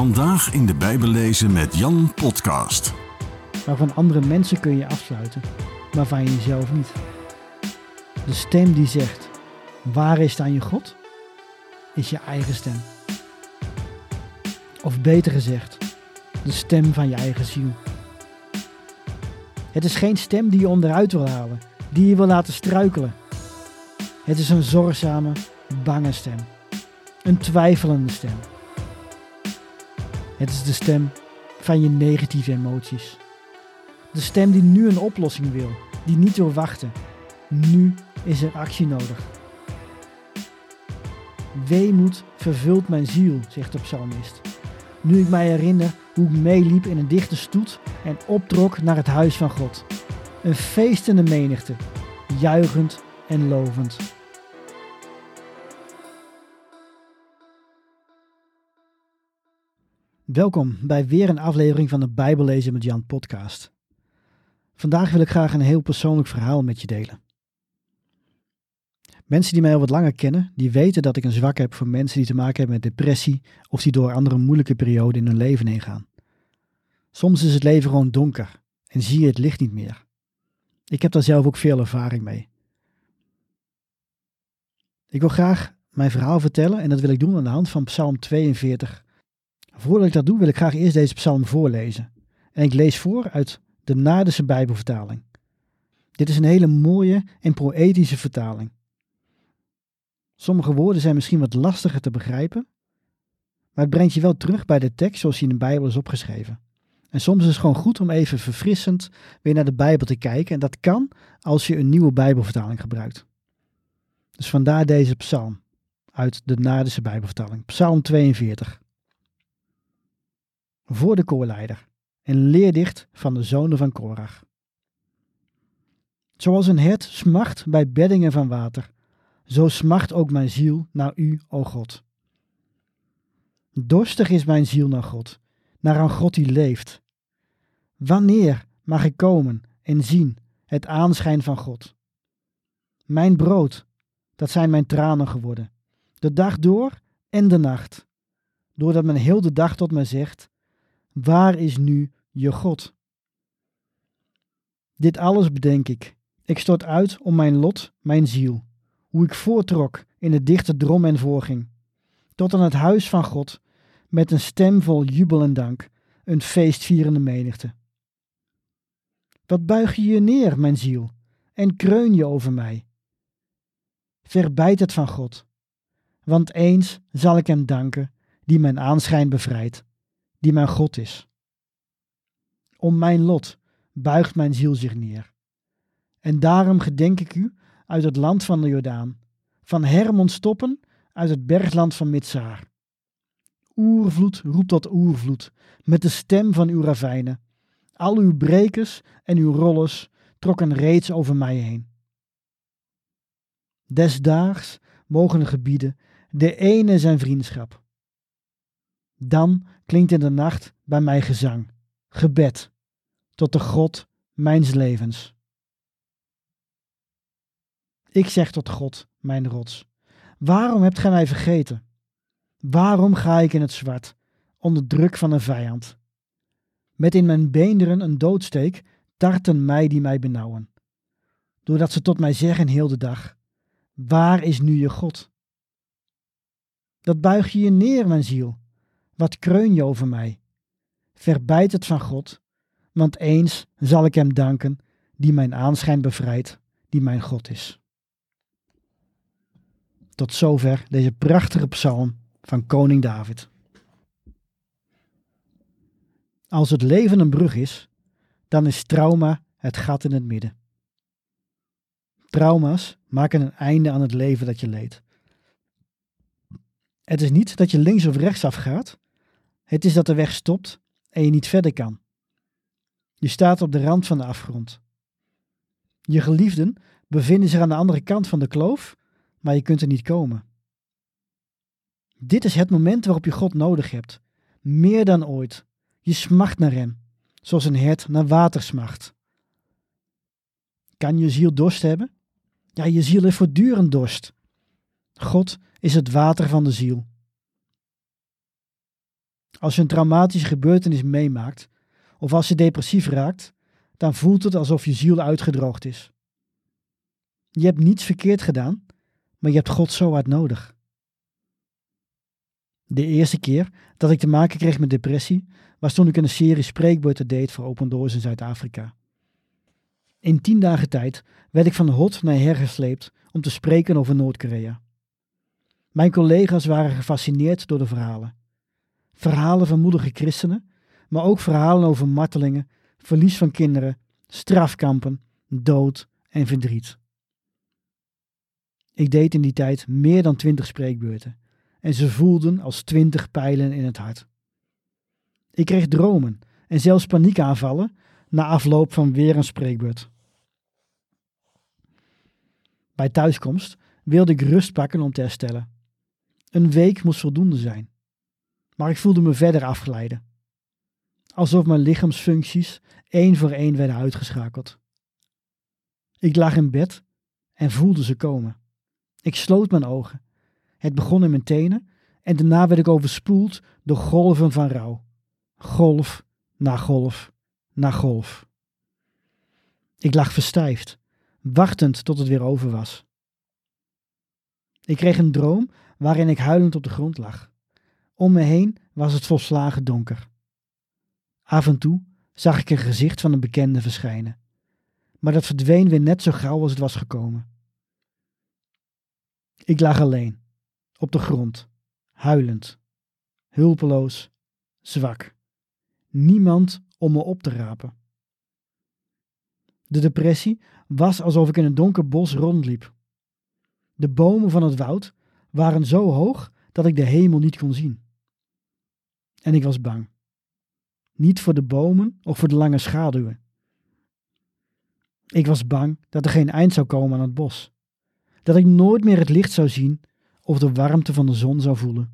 Vandaag in de Bijbel lezen met Jan Podcast. Waarvan andere mensen kun je afsluiten, maar van jezelf niet. De stem die zegt, waar is dan je God? Is je eigen stem. Of beter gezegd, de stem van je eigen ziel. Het is geen stem die je onderuit wil halen, die je wil laten struikelen. Het is een zorgzame, bange stem. Een twijfelende stem. Het is de stem van je negatieve emoties. De stem die nu een oplossing wil, die niet wil wachten. Nu is er actie nodig. Weemoed vervult mijn ziel, zegt de psalmist. Nu ik mij herinner hoe ik meeliep in een dichte stoet en optrok naar het huis van God. Een feestende menigte, juichend en lovend. Welkom bij weer een aflevering van de Bijbellezen met Jan podcast. Vandaag wil ik graag een heel persoonlijk verhaal met je delen. Mensen die mij al wat langer kennen, die weten dat ik een zwak heb voor mensen die te maken hebben met depressie of die door andere moeilijke perioden in hun leven heen gaan. Soms is het leven gewoon donker en zie je het licht niet meer. Ik heb daar zelf ook veel ervaring mee. Ik wil graag mijn verhaal vertellen en dat wil ik doen aan de hand van Psalm 42. Voordat ik dat doe, wil ik graag eerst deze psalm voorlezen. En ik lees voor uit de Naardense Bijbelvertaling. Dit is een hele mooie en poëtische vertaling. Sommige woorden zijn misschien wat lastiger te begrijpen, maar het brengt je wel terug bij de tekst zoals die in de Bijbel is opgeschreven. En soms is het gewoon goed om even verfrissend weer naar de Bijbel te kijken. En dat kan als je een nieuwe Bijbelvertaling gebruikt. Dus vandaar deze psalm uit de Naardense Bijbelvertaling. Psalm 42. Voor de koorleider en leerdicht van de zonen van Korach. Zoals een hert smacht bij beddingen van water, zo smacht ook mijn ziel naar u, o God. Dorstig is mijn ziel naar God, naar een God die leeft. Wanneer mag ik komen en zien het aanschijn van God? Mijn brood, dat zijn mijn tranen geworden, de dag door en de nacht, doordat men heel de dag tot mij zegt, waar is nu je God? Dit alles bedenk ik. Ik stort uit om mijn lot, mijn ziel, hoe ik voortrok in de dichte drom en voorging, tot aan het huis van God, met een stem vol jubel en dank, een feestvierende menigte. Wat buig je je neer, mijn ziel, en kreun je over mij? Verbijt het van God, want eens zal ik hem danken, die mijn aanschijn bevrijdt, die mijn God is. Om mijn lot buigt mijn ziel zich neer. En daarom gedenk ik u uit het land van de Jordaan, van Hermon stoppen uit het bergland van Mitsaar. Oervloed roept tot oervloed, met de stem van uw ravijnen. Al uw brekers en uw rollers trokken reeds over mij heen. Desdaags mogen de gebieden de ene zijn vriendschap. Dan klinkt in de nacht bij mij gezang, gebed, tot de God mijns levens. Ik zeg tot God, mijn rots, waarom hebt gij mij vergeten? Waarom ga ik in het zwart, onder druk van een vijand? Met in mijn beenderen een doodsteek tarten mij die mij benauwen. Doordat ze tot mij zeggen heel de dag, waar is nu je God? Dat buig je je neer, mijn ziel. Wat kreun je over mij? Verbijt het van God, want eens zal ik hem danken, die mijn aanschijn bevrijdt, die mijn God is. Tot zover deze prachtige psalm van koning David. Als het leven een brug is, dan is trauma het gat in het midden. Trauma's maken een einde aan het leven dat je leed. Het is niet dat je links of rechts afgaat, het is dat de weg stopt en je niet verder kan. Je staat op de rand van de afgrond. Je geliefden bevinden zich aan de andere kant van de kloof, maar je kunt er niet komen. Dit is het moment waarop je God nodig hebt, meer dan ooit. Je smacht naar Hem, zoals een hert naar water smacht. Kan je ziel dorst hebben? Ja, je ziel heeft voortdurend dorst. God is het water van de ziel. Als je een traumatische gebeurtenis meemaakt, of als je depressief raakt, dan voelt het alsof je ziel uitgedroogd is. Je hebt niets verkeerd gedaan, maar je hebt God zo hard nodig. De eerste keer dat ik te maken kreeg met depressie was toen ik een serie spreekbeurten deed voor Open Doors in Zuid-Afrika. In tien dagen tijd werd ik van hot naar her gesleept om te spreken over Noord-Korea. Mijn collega's waren gefascineerd door de verhalen. Verhalen van moedige christenen, maar ook verhalen over martelingen, verlies van kinderen, strafkampen, dood en verdriet. Ik deed in die tijd meer dan twintig spreekbeurten en ze voelden als twintig pijlen in het hart. Ik kreeg dromen en zelfs paniekaanvallen na afloop van weer een spreekbeurt. Bij thuiskomst wilde ik rust pakken om te herstellen. Een week moest voldoende zijn. Maar ik voelde me verder afgeleiden. Alsof mijn lichaamsfuncties één voor één werden uitgeschakeld. Ik lag in bed en voelde ze komen. Ik sloot mijn ogen. Het begon in mijn tenen en daarna werd ik overspoeld door golven van rouw. Golf na golf na golf. Ik lag verstijfd, wachtend tot het weer over was. Ik kreeg een droom waarin ik huilend op de grond lag. Om me heen was het volslagen donker. Af en toe zag ik een gezicht van een bekende verschijnen, maar dat verdween weer net zo gauw als het was gekomen. Ik lag alleen, op de grond, huilend, hulpeloos, zwak. Niemand om me op te rapen. De depressie was alsof ik in een donker bos rondliep. De bomen van het woud waren zo hoog dat ik de hemel niet kon zien. En ik was bang. Niet voor de bomen of voor de lange schaduwen. Ik was bang dat er geen eind zou komen aan het bos. Dat ik nooit meer het licht zou zien of de warmte van de zon zou voelen.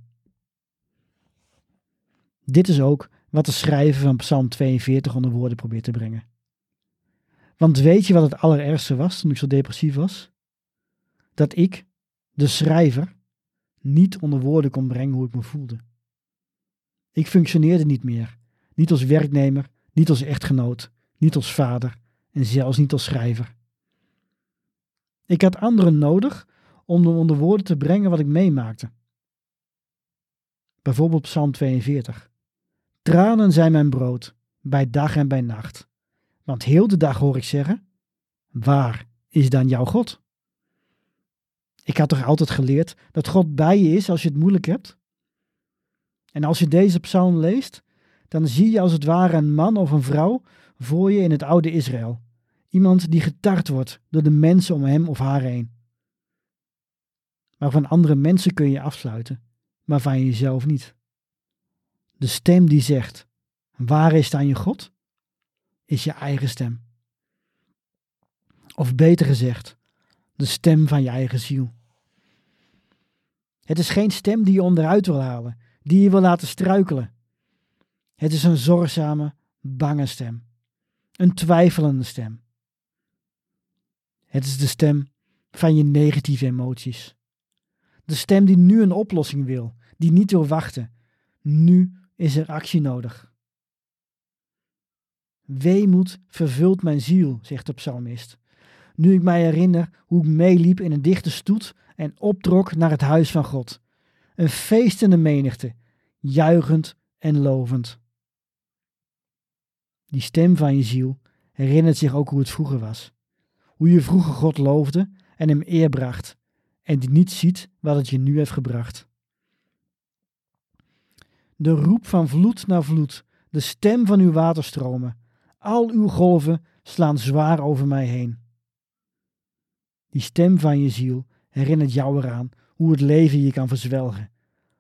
Dit is ook wat de schrijver van Psalm 42 onder woorden probeert te brengen. Want weet je wat het allerergste was toen ik zo depressief was? Dat ik, de schrijver, niet onder woorden kon brengen hoe ik me voelde. Ik functioneerde niet meer, niet als werknemer, niet als echtgenoot, niet als vader en zelfs niet als schrijver. Ik had anderen nodig om onder woorden te brengen wat ik meemaakte. Bijvoorbeeld Psalm 42. Tranen zijn mijn brood, bij dag en bij nacht. Want heel de dag hoor ik zeggen: Waar is dan jouw God? Ik had toch altijd geleerd dat God bij je is als je het moeilijk hebt? En als je deze psalm leest, dan zie je als het ware een man of een vrouw voor je in het oude Israël. Iemand die getart wordt door de mensen om hem of haar heen. Maar van andere mensen kun je afsluiten, maar van jezelf niet. De stem die zegt: Waar is dan je God? Is je eigen stem. Of beter gezegd, de stem van je eigen ziel. Het is geen stem die je onderuit wil halen, die je wil laten struikelen. Het is een zorgzame, bange stem. Een twijfelende stem. Het is de stem van je negatieve emoties. De stem die nu een oplossing wil, die niet wil wachten. Nu is er actie nodig. Weemoed vervult mijn ziel, zegt de psalmist. Nu ik mij herinner hoe ik meeliep in een dichte stoet en optrok naar het huis van God. Een feestende menigte, juichend en lovend. Die stem van je ziel herinnert zich ook hoe het vroeger was. Hoe je vroeger God loofde en hem eer bracht en die niet ziet wat het je nu heeft gebracht. De roep van vloed naar vloed, de stem van uw waterstromen, al uw golven slaan zwaar over mij heen. Die stem van je ziel herinnert jou eraan hoe het leven je kan verzwelgen,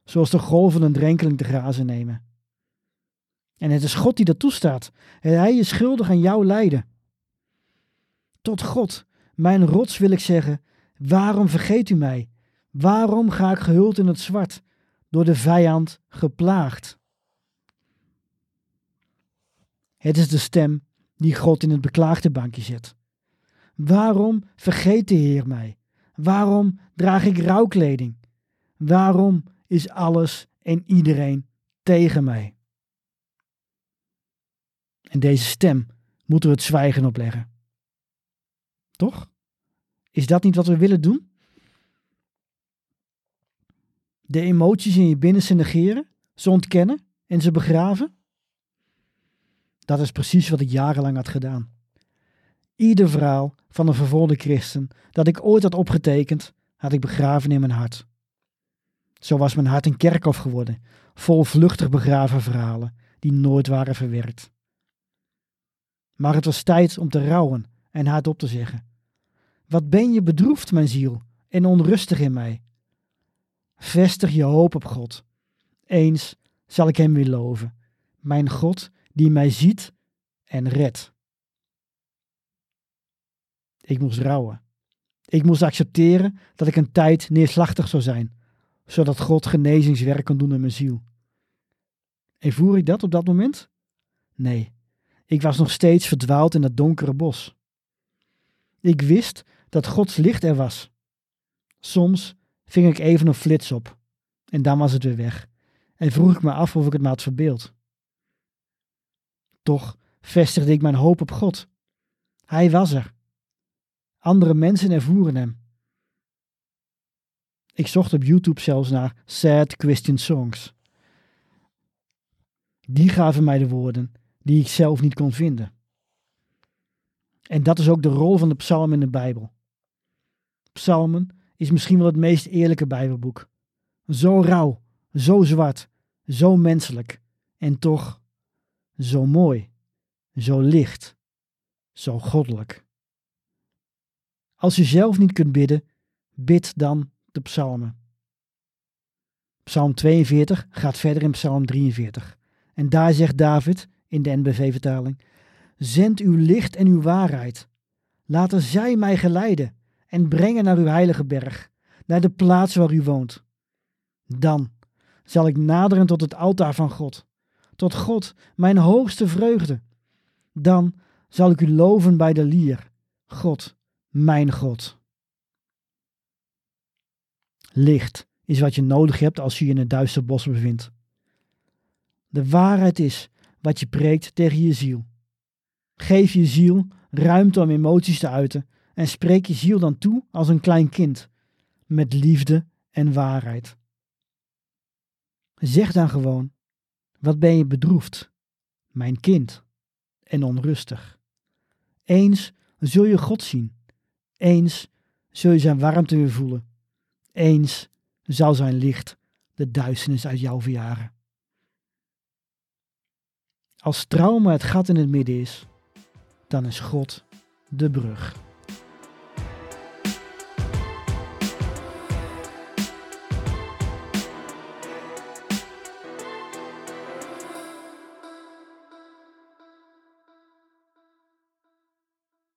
zoals de golven een drenkeling te grazen nemen. En het is God die dat toestaat. En hij is schuldig aan jouw lijden. Tot God, mijn rots wil ik zeggen, waarom vergeet u mij? Waarom ga ik gehuld in het zwart, door de vijand geplaagd? Het is de stem die God in het beklaagde bankje zet. Waarom vergeet de Heer mij? Waarom draag ik rouwkleding? Waarom is alles en iedereen tegen mij? En deze stem moeten we het zwijgen opleggen. Toch? Is dat niet wat we willen doen? De emoties in je binnenste negeren, ze ontkennen en ze begraven? Dat is precies wat ik jarenlang had gedaan. Ieder verhaal van een vervolgde christen dat ik ooit had opgetekend, had ik begraven in mijn hart. Zo was mijn hart een kerkhof geworden, vol vluchtig begraven verhalen die nooit waren verwerkt. Maar het was tijd om te rouwen en hardop te zeggen: Wat ben je bedroefd, mijn ziel, en onrustig in mij? Vestig je hoop op God. Eens zal ik Hem weer loven, mijn God die mij ziet en redt. Ik moest rouwen. Ik moest accepteren dat ik een tijd neerslachtig zou zijn, zodat God genezingswerk kon doen in mijn ziel. En voer ik dat op dat moment? Nee, ik was nog steeds verdwaald in dat donkere bos. Ik wist dat Gods licht er was. Soms ving ik even een flits op en dan was het weer weg en vroeg ik me af of ik het me had verbeeld. Toch vestigde ik mijn hoop op God. Hij was er. Andere mensen ervoeren hem. Ik zocht op YouTube zelfs naar sad Christian songs. Die gaven mij de woorden die ik zelf niet kon vinden. En dat is ook de rol van de psalm in de Bijbel. Psalmen is misschien wel het meest eerlijke Bijbelboek. Zo rauw, zo zwart, zo menselijk en toch zo mooi, zo licht, zo goddelijk. Als je zelf niet kunt bidden, bid dan de psalmen. Psalm 42 gaat verder in Psalm 43. En daar zegt David in de NBV-vertaling: Zend uw licht en uw waarheid. Laten zij mij geleiden en brengen naar uw heilige berg, naar de plaats waar u woont. Dan zal ik naderen tot het altaar van God, tot God, mijn hoogste vreugde. Dan zal ik u loven bij de lier, God, mijn God. Licht is wat je nodig hebt als je je in het duister bos bevindt. De waarheid is wat je preekt tegen je ziel. Geef je ziel ruimte om emoties te uiten en spreek je ziel dan toe als een klein kind, met liefde en waarheid. Zeg dan gewoon: Wat ben je bedroefd, mijn kind, en onrustig. Eens zul je God zien, eens zul je zijn warmte weer voelen, eens zal zijn licht de duisternis uit jou verjaren. Als trauma het gat in het midden is, dan is God de brug.